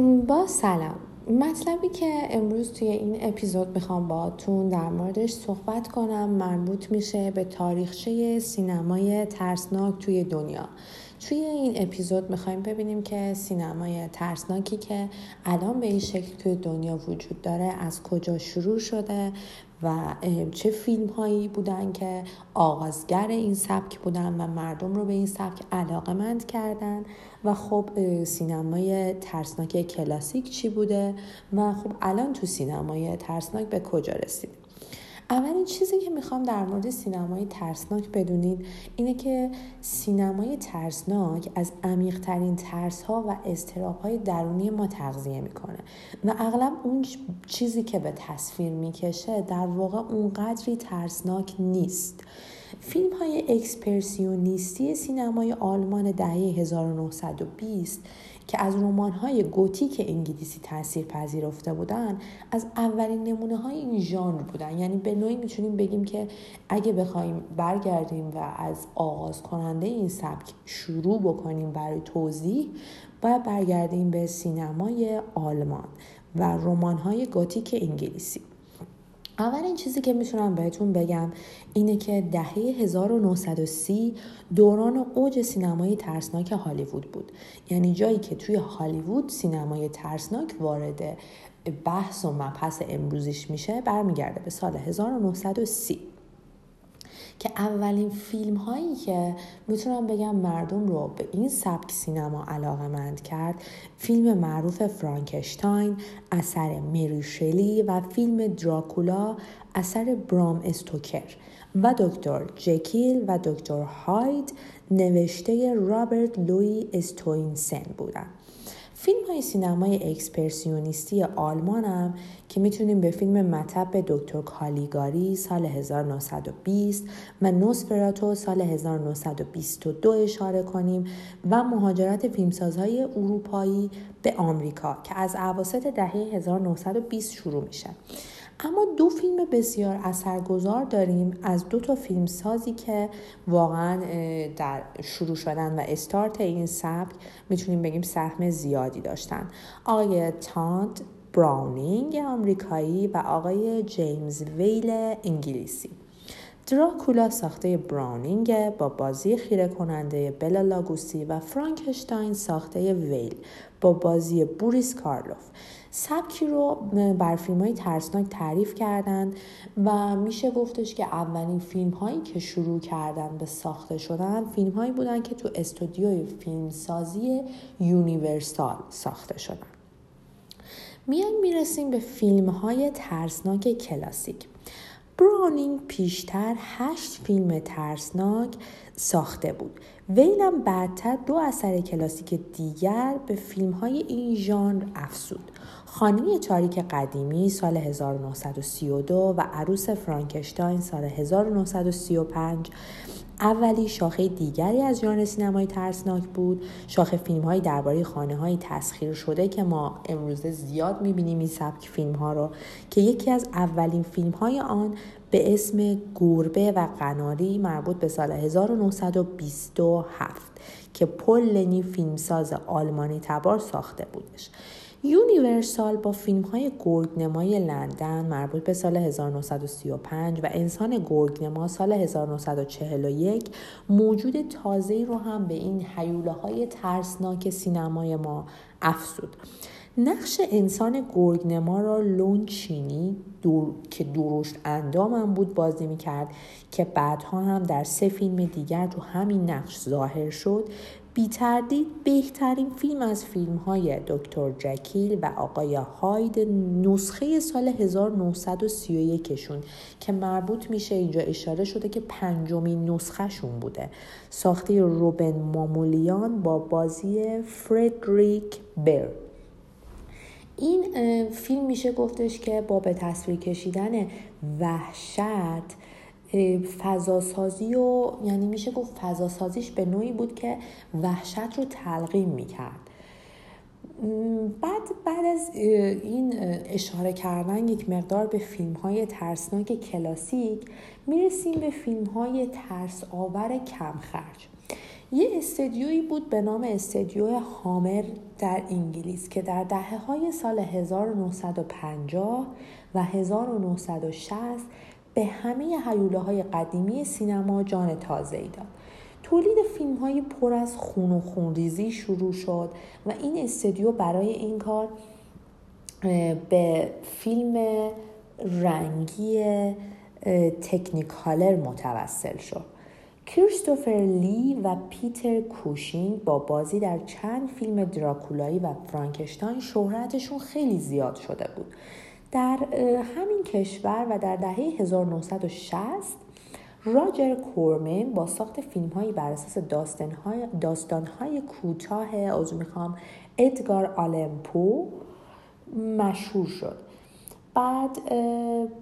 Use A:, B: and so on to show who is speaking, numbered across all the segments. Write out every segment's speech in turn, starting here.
A: با سلام. مطلبی که امروز توی این اپیزود می‌خوام باهاتون در موردش صحبت کنم. مربوط میشه به تاریخچه سینمای ترسناک توی دنیا. توی این اپیزود می‌خوایم ببینیم که سینمای ترسناکی که الان به این شکل توی دنیا وجود داره از کجا شروع شده و چه فیلم هایی بودن که آغازگر این سبک بودن و مردم رو به این سبک علاقه مند کردن و خب سینمای ترسناک کلاسیک چی بوده؟ و خب الان تو سینمای ترسناک به کجا رسید اولین چیزی که می‌خوام در مورد سینمای ترسناک بدونید اینه که سینمای ترسناک از عمیقترین ترس ها و استراب های درونی ما تغذیه می‌کنه و اغلب اون چیزی که به تصویر می‌کشه در واقع اونقدری ترسناک نیست. فیلم های اکسپرسیونیستی سینمای آلمان دهه 1920 که از رمان های گوتیک انگلیسی تاثیر پذیرفته بودن از اولین نمونه های این ژانر بودن. یعنی به نوعی می‌تونیم بگیم که اگه بخوایم برگردیم و از آغاز کننده این سبک شروع بکنیم برای توضیح باید برگردیم به سینمای آلمان و رمان های گوتیک انگلیسی. اولین چیزی که می‌تونم بهتون بگم اینه که دهه 1930 دوران اوج سینمای ترسناک هالیوود بود. یعنی جایی که توی هالیوود سینمای ترسناک وارد بحث و مبحث امروزیش میشه برمیگرده به سال 1930 که اولین فیلم هایی که می‌تونم بگم مردم رو به این سبک سینما علاقه مند کرد فیلم معروف فرانکشتاین اثر مری شلی و فیلم دراکولا اثر برام استوکر و دکتر جکیل و دکتر هاید نوشته رابرت لوی استوینسن بودند. فیلم های سینمای اکسپرسیونیستی آلمان هم که می‌تونیم به فیلم مطب دکتر کالیگاری سال 1920 و نوسفراتو سال 1922 اشاره کنیم و مهاجرت فیلمسازهای اروپایی به آمریکا که از عواسط دهه 1920 شروع میشه. اما دو فیلم بسیار اثرگذار داریم از دو تا فیلم سازی که واقعا در شروع شدن و استارت این سبک می‌تونیم بگیم سهم زیادی داشتن. آقای تاند براونینگ آمریکایی و آقای جیمز ویل انگلیسی. دراکولا ساخته براونینگ با بازی خیره کننده بلا لوگوسی و فرانکشتاین ساخته ویل با بازی بوریس کارلوف. سبکی رو بر فیلم های ترسناک تعریف کردن و میشه گفتش که اولین فیلم هایی که شروع کردن به ساخته شدن فیلم هایی بودن که تو استودیوی فیلمسازی یونیورسال ساخته شدن. میان می‌رسیم به فیلم های ترسناک کلاسیک. برانینگ پیشتر هشت فیلم ترسناک ساخته بود. ویلم بعدتر دو اثر کلاسیک دیگر به فیلم های این ژانر افزود. خانه تاریک قدیمی سال 1932 و عروس فرانکشتاین سال 1935 اولی شاخه دیگری از ژانر سینمای ترسناک بود. شاخه فیلم های درباره خانه های تسخیر شده که ما امروزه زیاد می‌بینیم این سبک فیلم ها رو که یکی از اولین فیلم های آن به اسم گربه و قناری مربوط به سال 1927 که پل فیلمساز آلمانی تبار ساخته بودش. یونیورسال با فیلم های گرگنمای لندن مربوط به سال 1935 و انسان گرگنما سال 1941 موجود تازه رو هم به این حیوله های ترسناک سینمای ما افزود. نقش انسان گرگنما را لون چینی دور... که درشت اندامم بود بازی می‌کرد که بعدها هم در سه فیلم دیگر تو همین نقش ظاهر شد بی تردید بهترین فیلم از فیلم های دکتر جکیل و آقای هاید نسخه سال 1931 شون که مربوط میشه اینجا اشاره شده که پنجمین نسخه شون بوده. ساخته روبن مامولیان با بازی فردریک بر این فیلم میشه گفتش که با به تصویر کشیدن وحشت فضاسازی و یعنی میشه گفت فضاسازیش به نوعی بود که وحشت رو تلقیم می‌کرد. بعد بعد از این اشاره کردن یک مقدار به فیلم های ترسناک کلاسیک می‌رسیم به فیلم های ترس آور کمخرج. یه استدیویی بود به نام استدیو هامر در انگلیس که در دهه های سال 1950 و 1960 به همه حیوله های قدیمی سینما جان تازه ای داد. تولید فیلم های پر از خون و خونریزی شروع شد و این استودیو برای این کار به فیلم رنگی تکنیکالر متوسل شد. کریستوفر لی و پیتر کوشینگ با بازی در چند فیلم دراکولایی و فرانکشتاین شهرتشون خیلی زیاد شده بود. در همین کشور و در دهه 1960 راجر کورمن با ساخت فیلم هایی بر اساس داستان های, کوتاه از می‌خوام ادگار آلمپو مشهور شد. بعد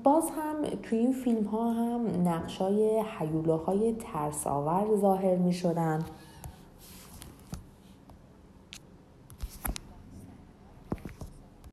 A: باز هم توی این فیلم ها هم نقشای حیوله های ترساور ظاهر می شدن